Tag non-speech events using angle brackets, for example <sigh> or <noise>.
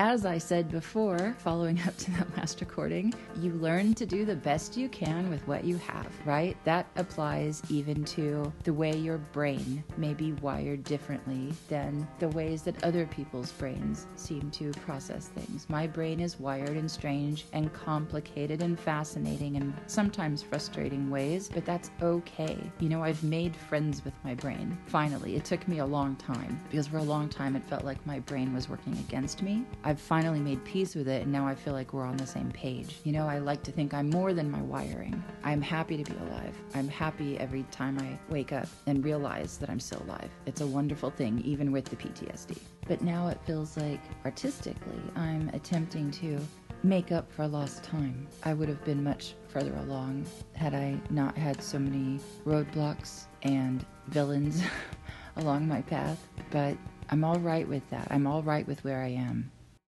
as I said before, following up to that last recording, you learn to do the best you can with what you have, right? That applies even to the way your brain may be wired differently than the ways that other people's brains seem to process things. My brain is wired in strange and complicated and fascinating and sometimes frustrating ways, but that's okay. You know, I've made friends with my brain. Finally, it took me a long time because for a long time it felt like my brain was working against me. I've finally made peace with it, and now I feel like we're on the same page. You know, I like to think I'm more than my wiring. I'm happy to be alive. I'm happy every time I wake up and realize that I'm still alive. It's a wonderful thing, even with the PTSD. But now it feels like artistically, I'm attempting to make up for lost time. I would have been much further along had I not had so many roadblocks and villains <laughs> along my path. But I'm all right with that. I'm all right with where I am.